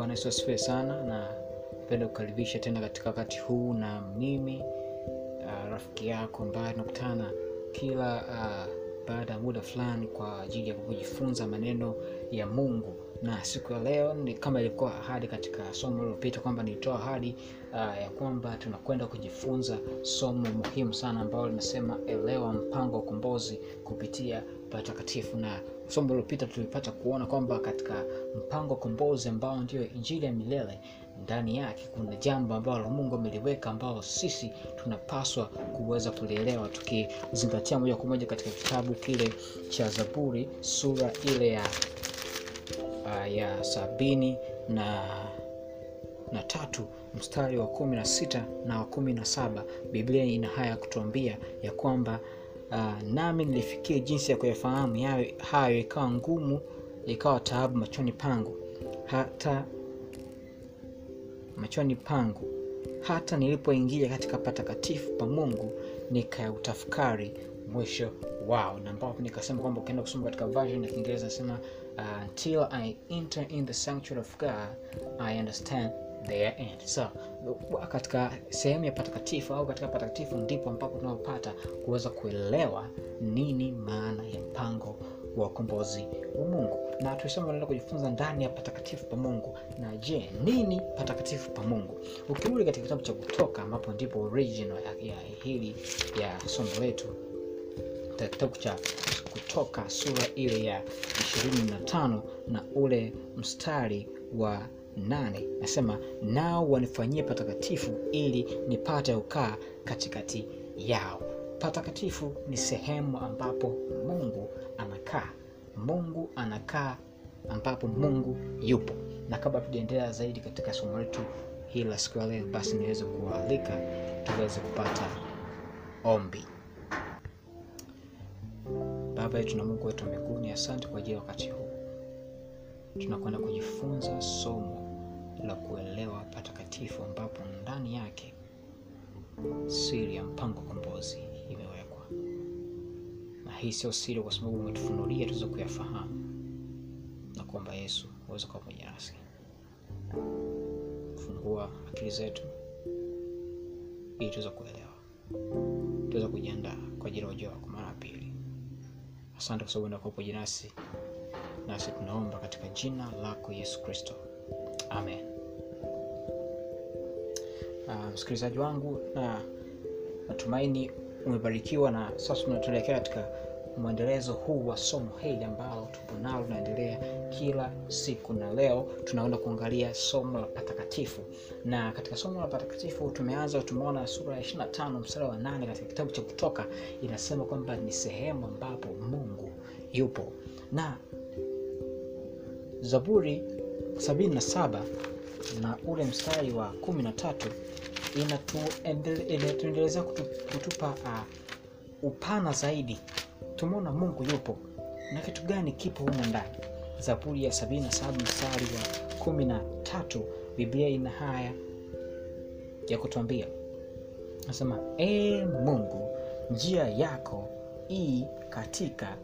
Bwana Yesu asifiwe sana na napenda kukaribisha tena katika wakati huu na mimi uh, rafiki yako ambaye tunakutana kila uh, baada ya muda fulani kwa ajili ya kujifunza maneno ya Mungu. Na siku ya leo ni kama ilikuwa ahadi katika somo lililopita kwamba nilitoa ahadi uh, ya kwamba tunakwenda kujifunza somo muhimu sana ambalo linasema elewa mpango wa ukombozi kupitia patakatifu na somo lililopita tulipata kuona kwamba katika mpango wa ukombozi ambao ndio injili ya milele ndani yake kuna jambo ambalo mungu ameliweka ambalo sisi tunapaswa kuweza kulielewa tukizingatia moja kwa moja katika kitabu kile cha zaburi sura ile ya uh, ya sabini na na tatu mstari wa kumi na sita na wa kumi na saba. Biblia ina haya ya kutuambia ya kwamba uh, nami nilifikia jinsi ya kuyafahamu hayo ikawa ngumu ikawa taabu machoni pangu. Hata machoni pangu. Hata nilipoingia katika patakatifu pa mungu nikautafakari mwisho wao. Na ambapo nikasema kwamba ukienda kusoma katika version ya kiingereza nasema uh, until i enter in the sanctuary of god i understand end so katika sehemu ya patakatifu au katika patakatifu ndipo ambapo tunapata kuweza kuelewa nini maana ya mpango wa ukombozi wa mungu. Na tulisema unaenda kujifunza ndani ya patakatifu pa mungu. Na je nini patakatifu pa mungu? Ukirudi katika kitabu cha kutoka ambapo ndipo original ya, ya hili ya somo letu kitabu cha kutoka sura ile ya 25 na ule mstari wa nane. Nasema nao wanifanyie patakatifu ili nipate ukaa katikati yao. Patakatifu ni sehemu ambapo mungu anakaa. Mungu anakaa ambapo mungu yupo. Na kabla tujaendelea zaidi katika somo letu hili la siku ya leo basi niweze kuwaalika tuweze kupata ombi baba yetu na mungu wetu mbinguni asante kwa ajili ya wakati huu. Tunakwenda kujifunza somo la kuelewa patakatifu ambapo ndani yake siri ya mpango kombozi imewekwa. Na hii sio siri kwa sababu umetufunulia tuweze kuyafahamu na kuomba yesu uweze kuwa pamoja nasi fungua akili zetu ili tuweze kuelewa. Tuweze kujiandaa kwa ajili ya ujio wako mara pili asante kwa sababu unakuwa pamoja nasi. Nasi tunaomba katika jina lako yesu kristo. Amen. Uh, msikilizaji wangu na natumaini umebarikiwa na sasa tunatuelekea katika mwendelezo huu wa somo hili ambalo tupo nalo tunaendelea kila siku na leo tunaenda kuangalia somo la patakatifu. Na katika somo la patakatifu tumeanza tumeona sura ya 25 mstari wa 8 katika kitabu cha kutoka. Inasema kwamba ni sehemu ambapo mungu yupo. Na zaburi 77 na ule mstari wa 13 inatuendelezea kutu, kutupa uh, upana zaidi. Tumeona mungu yupo. Na kitu gani kipo humo ndani? Zaburi ya 77 mstari wa 13 biblia ina haya ya kutuambia. Nasema ee mungu njia yako ii katika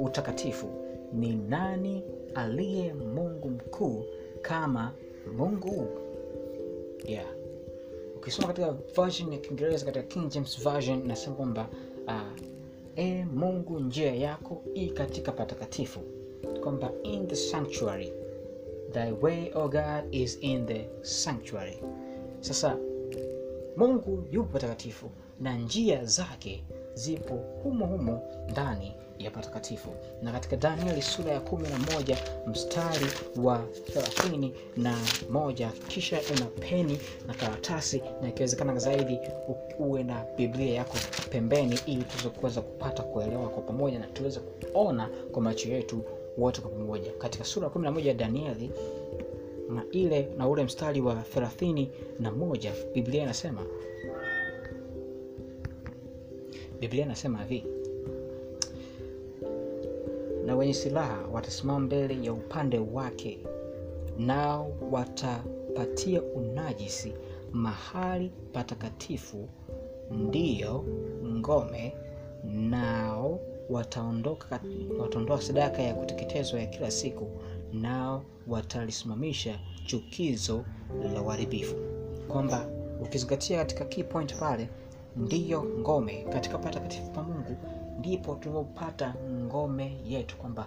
utakatifu. Ni nani aliye mungu mkuu kama mungu? Yeah. Ukisoma katika version ya kiingereza katika king james version inasema kwamba uh, e mungu njia yako i katika patakatifu. Kwamba in the sanctuary thy way o god is in the sanctuary. Sasa mungu yupo patakatifu na njia zake zipo humo humo ndani ya patakatifu. Na katika danieli sura ya kumi na moja mstari wa thelathini na moja kisha una peni na karatasi na ikiwezekana zaidi uwe na biblia yako pembeni ili tuweze kuweza kupata kuelewa kwa pamoja na tuweze kuona kwa macho yetu wote kwa pamoja. Katika sura ya kumi na moja ya danieli na ile na ule mstari wa thelathini na moja biblia inasema biblia inasema hivi. Na wenye silaha watasimama mbele ya upande wake nao watapatia unajisi mahali patakatifu ndiyo ngome nao wataondoka wataondoa sadaka ya kuteketezwa ya kila siku nao watalisimamisha chukizo la uharibifu. Kwamba ukizingatia katika key point pale ndiyo ngome. Katika patakatifu pa mungu ndipo tunapopata ngome yetu kwamba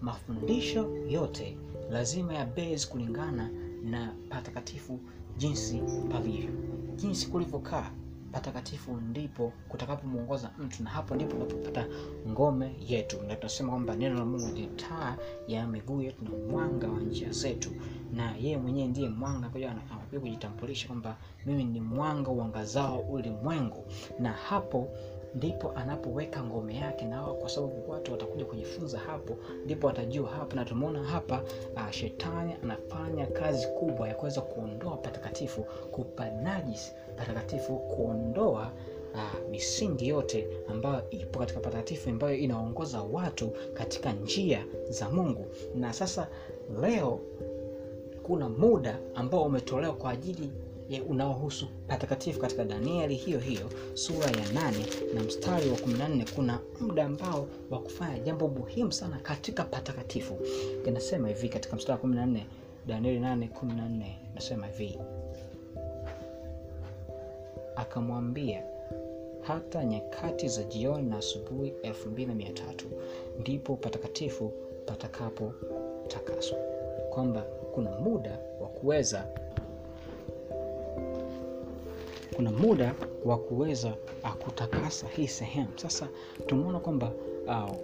mafundisho yote lazima ya base kulingana na patakatifu jinsi palivyo. Jinsi kulivyokaa patakatifu ndipo kutakapomwongoza mtu na hapo ndipo tunapopata ngome yetu. Na tunasema kwamba neno la mungu ni taa ya miguu yetu na mwanga wa njia zetu na yeye mwenyewe ndiye mwanga kwa kujitambulisha kwamba mimi ni mwanga uangazao ulimwengu. Na hapo ndipo anapoweka ngome yake na kwa sababu watu watakuja kujifunza hapo ndipo watajua hapa na tumeona hapa uh, shetani anafanya kazi kubwa ya kuweza kuondoa patakatifu kupanajisi patakatifu kuondoa uh, misingi yote ambayo ipo katika patakatifu ambayo inaongoza watu katika njia za mungu. Na sasa leo kuna muda ambao umetolewa kwa ajili unaohusu patakatifu katika danieli hiyo hiyo sura ya nane na mstari wa 14 kuna muda ambao wa kufanya jambo muhimu sana katika patakatifu. Inasema hivi katika mstari wa 14 danieli 814 inasema hivi. Akamwambia hata nyakati za jioni na asubuhi elfu mbili na mia tatu ndipo patakatifu patakapo takaswa, kwamba kuna muda wa kuweza kuna muda wa kuweza uh, kutakasa hii sehemu. Sasa tumeona kwamba uh,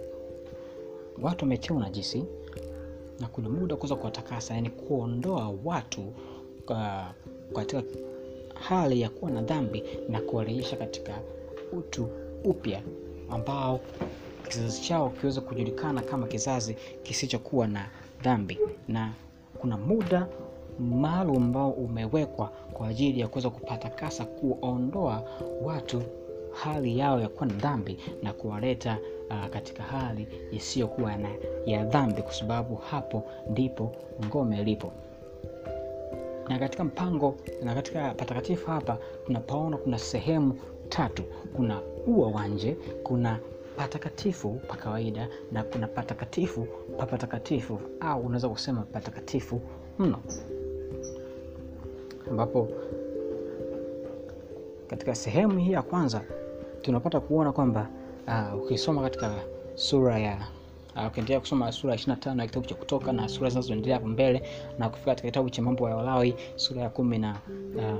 watu wametia unajisi na kuna muda wa kuweza kuwatakasa yani kuondoa watu uh, katika hali ya kuwa na dhambi na kuwarejesha katika utu upya ambao kizazi chao kiweze kujulikana kama kizazi kisichokuwa na dhambi. Na kuna muda maalum ambao umewekwa kwa ajili ya kuweza kupatakasa kuondoa watu hali yao ya kuwa na dhambi na kuwaleta uh, katika hali isiyokuwa na ya dhambi kwa sababu hapo ndipo ngome ilipo. Na katika mpango na katika patakatifu hapa tunapaona kuna sehemu tatu. Kuna ua wa nje kuna patakatifu pa kawaida na kuna patakatifu pa patakatifu au unaweza kusema patakatifu mno ambapo katika sehemu hii ya kwanza tunapata kuona kwamba uh, ukisoma katika sura ya uh, ukiendelea kusoma sura ya 25 ya kitabu cha kutoka na sura zinazoendelea hapo mbele na kufika katika kitabu cha mambo ya walawi sura ya kumi na uh,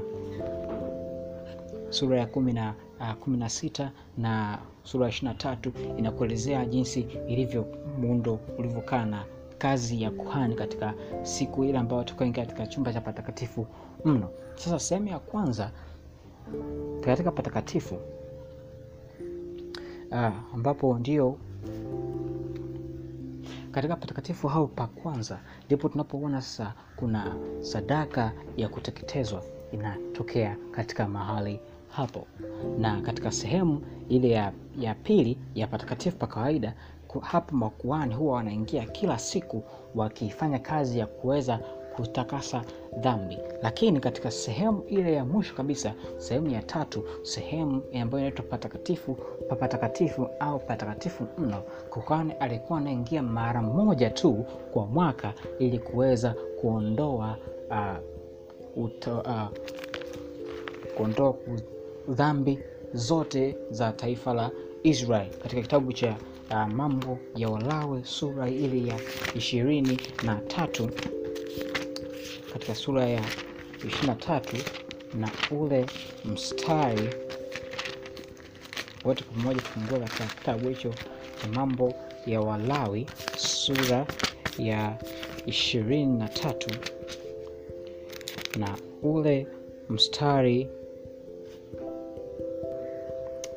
sura ya kumi na uh, kumi na sita na sura ya ishiri na tatu inakuelezea jinsi ilivyo muundo ulivyokaa na kazi ya kuhani katika siku ile ambayo tukaingia katika chumba cha patakatifu mno sasa sehemu ya kwanza katika patakatifu ah, ambapo ndio katika patakatifu hao pa kwanza ndipo tunapoona sasa kuna sadaka ya kuteketezwa inatokea katika mahali hapo. Na katika sehemu ile ya, ya pili ya patakatifu pa kawaida hapo makuani huwa wanaingia kila siku wakifanya kazi ya kuweza kutakasa dhambi. Lakini katika sehemu ile ya mwisho kabisa sehemu ya tatu sehemu ambayo inaitwa patakatifu papatakatifu au patakatifu mno kuhani alikuwa anaingia mara moja tu kwa mwaka ili kuweza kuondoa uh, uto, uh, kuondoa dhambi zote za taifa la israel. Katika kitabu cha uh, mambo ya walawe sura ile ya ishirini na tatu katika sura ya ishirini na ule mstari wote pamoja tufungua katika kitabu hicho cha mambo ya walawi sura ya ishirini na tatu na ule mstari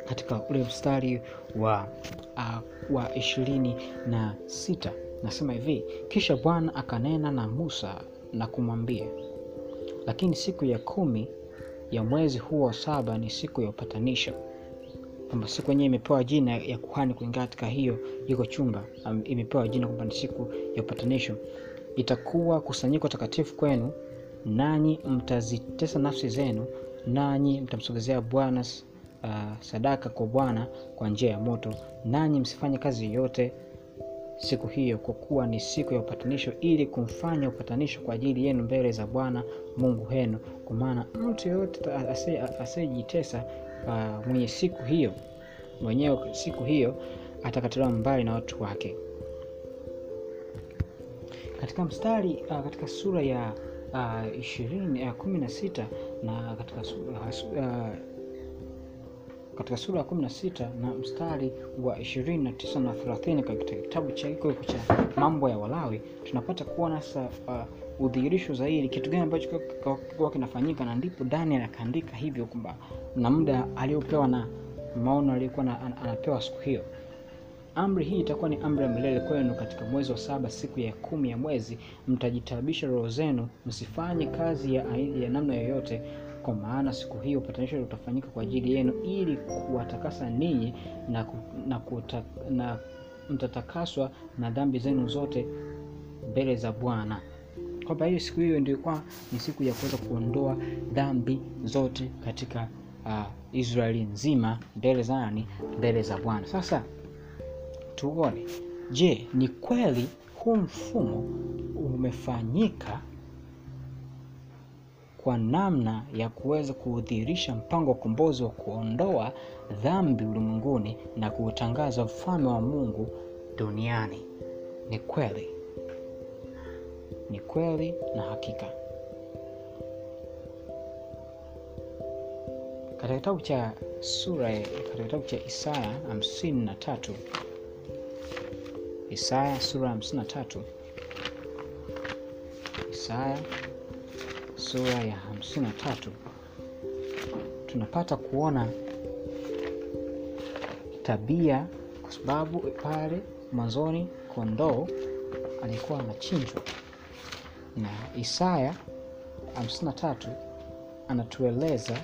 katika ule mstari wa uh, wa ishirini na sita. Nasema hivi kisha bwana akanena na musa na kumwambia. Lakini siku ya kumi ya mwezi huo saba ni siku ya upatanisho kwamba siku yenyewe imepewa jina ya kuhani kuingia katika hiyo iko chumba. Um, imepewa jina kwamba ni siku ya upatanisho. Itakuwa kusanyiko takatifu kwenu nanyi mtazitesa nafsi zenu nanyi mtamsogezea bwana uh, sadaka kwa bwana kwa njia ya moto nanyi msifanye kazi yoyote siku hiyo kwa kuwa ni siku ya upatanisho ili kumfanya upatanisho kwa ajili yenu mbele za bwana mungu henu. kwa maana mtu yoyote asiyejitesa uh, mwenye siku hiyo mwenyewe siku hiyo atakatiliwa mbali na watu wake katika mstari uh, katika sura ya uh, ishirini uh, kumi na sita na katika sura, uh, katika sura ya kumi na sita na mstari wa ishirini na tisa na thelathini katika kitabu cha hiko cha mambo ya walawi tunapata kuona sasa uh, udhihirisho zaidi kitu gani ambacho kilikuwa kinafanyika na ndipo daniel akaandika hivyo kwamba na muda aliopewa na maono aliyokuwa anapewa siku hiyo. Amri hii itakuwa ni amri ya milele kwenu katika mwezi wa saba siku ya kumi ya mwezi. Mtajitabisha roho zenu msifanye kazi ya, ya namna yoyote kwa maana siku hiyo upatanisho utafanyika kwa ajili yenu ili kuwatakasa ninyi na, na, kuta, na mtatakaswa na dhambi zenu zote mbele za bwana. Kwamba hiyo siku hiyo ndio ilikuwa ni siku ya kuweza kuondoa dhambi zote katika uh, israeli nzima mbele za mbele za bwana. Sasa tuone. Je ni kweli huu mfumo umefanyika kwa namna ya kuweza kuudhihirisha mpango wa ukombozi wa kuondoa dhambi ulimwenguni na kuutangaza ufalme wa mungu duniani. Ni kweli. Ni kweli na hakika. Katika kitabu cha sura katika kitabu cha isaya hamsini na tatu. Isaya sura hamsini na tatu. Isaya sura ya hamsini na tatu tunapata kuona tabia kwa sababu pale mwanzoni kondoo alikuwa anachinjwa. Na isaya 53 anatueleza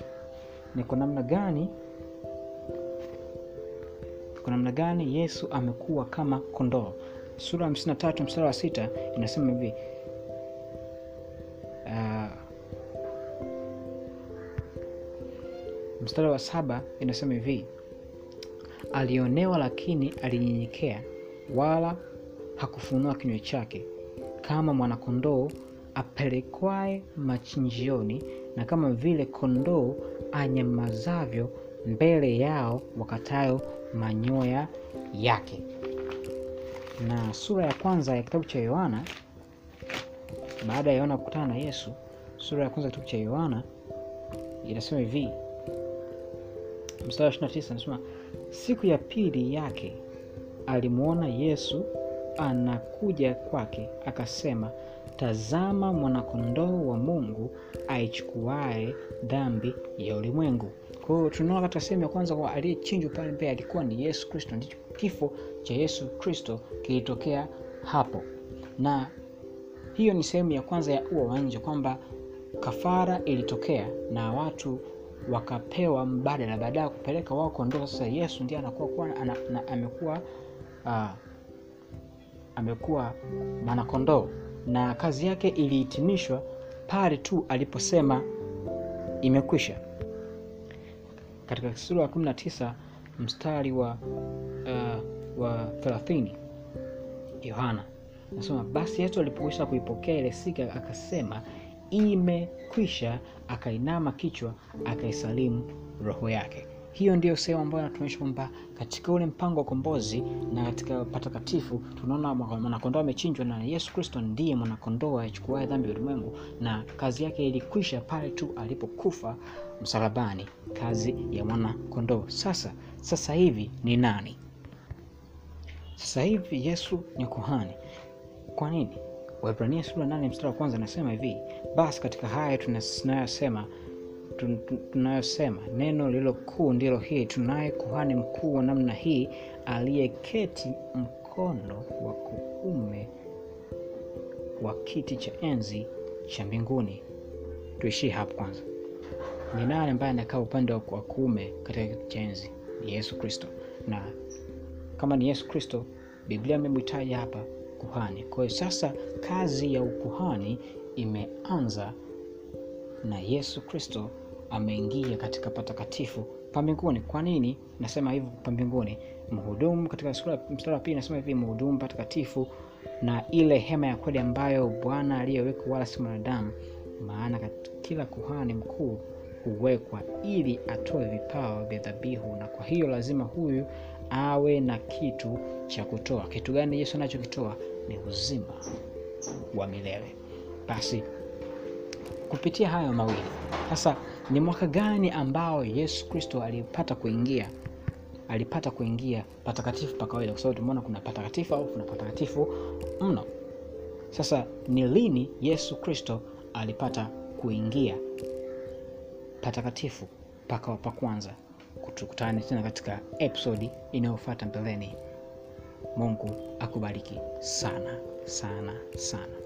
ni kwa namna gani kwa namna gani yesu amekuwa kama kondoo. Sura 53 mstari wa sita inasema hivi mstari wa saba inasema hivi alionewa lakini alinyenyekea wala hakufunua kinywa chake kama mwanakondoo apelekwaye machinjioni na kama vile kondoo anyamazavyo mbele yao wakatayo manyoya yake. Na sura ya kwanza ya kitabu cha yohana baada ya yohana kukutana na yesu sura ya kwanza ya kitabu cha yohana inasema hivi mstari wa 29 anasema siku ya pili yake alimwona yesu anakuja kwake akasema tazama mwanakondoo wa mungu aichukuae dhambi ya ulimwengu kwa tunaona katika sehemu ya kwanza kwa aliyechinjwa pale mbele alikuwa ni yesu kristo ndicho kifo cha yesu kristo kilitokea hapo. Na hiyo ni sehemu ya kwanza ya ua wa nje kwamba kafara ilitokea na watu wakapewa mbadala baadaye ya kupeleka wao kondoo. Sasa yesu ndiye anakuwa kuwa, amekuwa uh, amekuwa mwanakondoo. Na kazi yake ilihitimishwa pale tu aliposema imekwisha. Katika sura ya 19 mstari wa uh, wa 30 yohana nasema basi yesu alipokwisha kuipokea ile sika akasema imekwisha akainama kichwa akaisalimu roho yake. Hiyo ndiyo sehemu ambayo inatuonyesha kwamba katika ule mpango wa ukombozi na katika patakatifu tunaona mwanakondoo amechinjwa na yesu kristo ndiye mwanakondoo aichukuaye dhambi ya ulimwengu na kazi yake ilikwisha pale tu alipokufa msalabani kazi ya mwanakondoo. Sasa sasa hivi ni nani? Sasa hivi yesu ni kuhani. Kwa nini waibrania sura 8 mstari wa kwanza anasema hivi basi katika haya tunayosema tunayosema neno lililokuu ndilo hii tunaye kuhani mkuu wa namna hii aliyeketi mkono wa kuume wa kiti cha enzi cha mbinguni. Tuishie hapo kwanza. Ni nani ambaye anakaa upande wa kuume katika kiti cha enzi? Ni yesu kristo. Na kama ni yesu kristo biblia imemhitaji hapa kuhani kwa hiyo sasa kazi ya ukuhani imeanza na yesu kristo ameingia katika patakatifu pa mbinguni. Kwa nini? Nasema hivyo pa mbinguni. Mhudumu katika sura wa pili nasema hivi mhudumu patakatifu na ile hema ya kweli ambayo bwana aliyeweka wala si mwanadamu. Maana kila kuhani mkuu huwekwa ili atoe vipawa vya dhabihu na kwa hiyo lazima huyu awe na kitu cha kutoa. Kitu gani yesu anachokitoa ni uzima wa milele. Basi kupitia hayo mawili sasa ni mwaka gani ambao yesu kristo alipata kuingia? Alipata kuingia patakatifu pa kawaida kwa sababu tumeona kuna patakatifu au kuna patakatifu mno. Sasa ni lini yesu kristo alipata kuingia patakatifu pakawa pa kwanza? Tukutane tena katika episodi inayofuata mbeleni Mungu akubariki sana sana sana.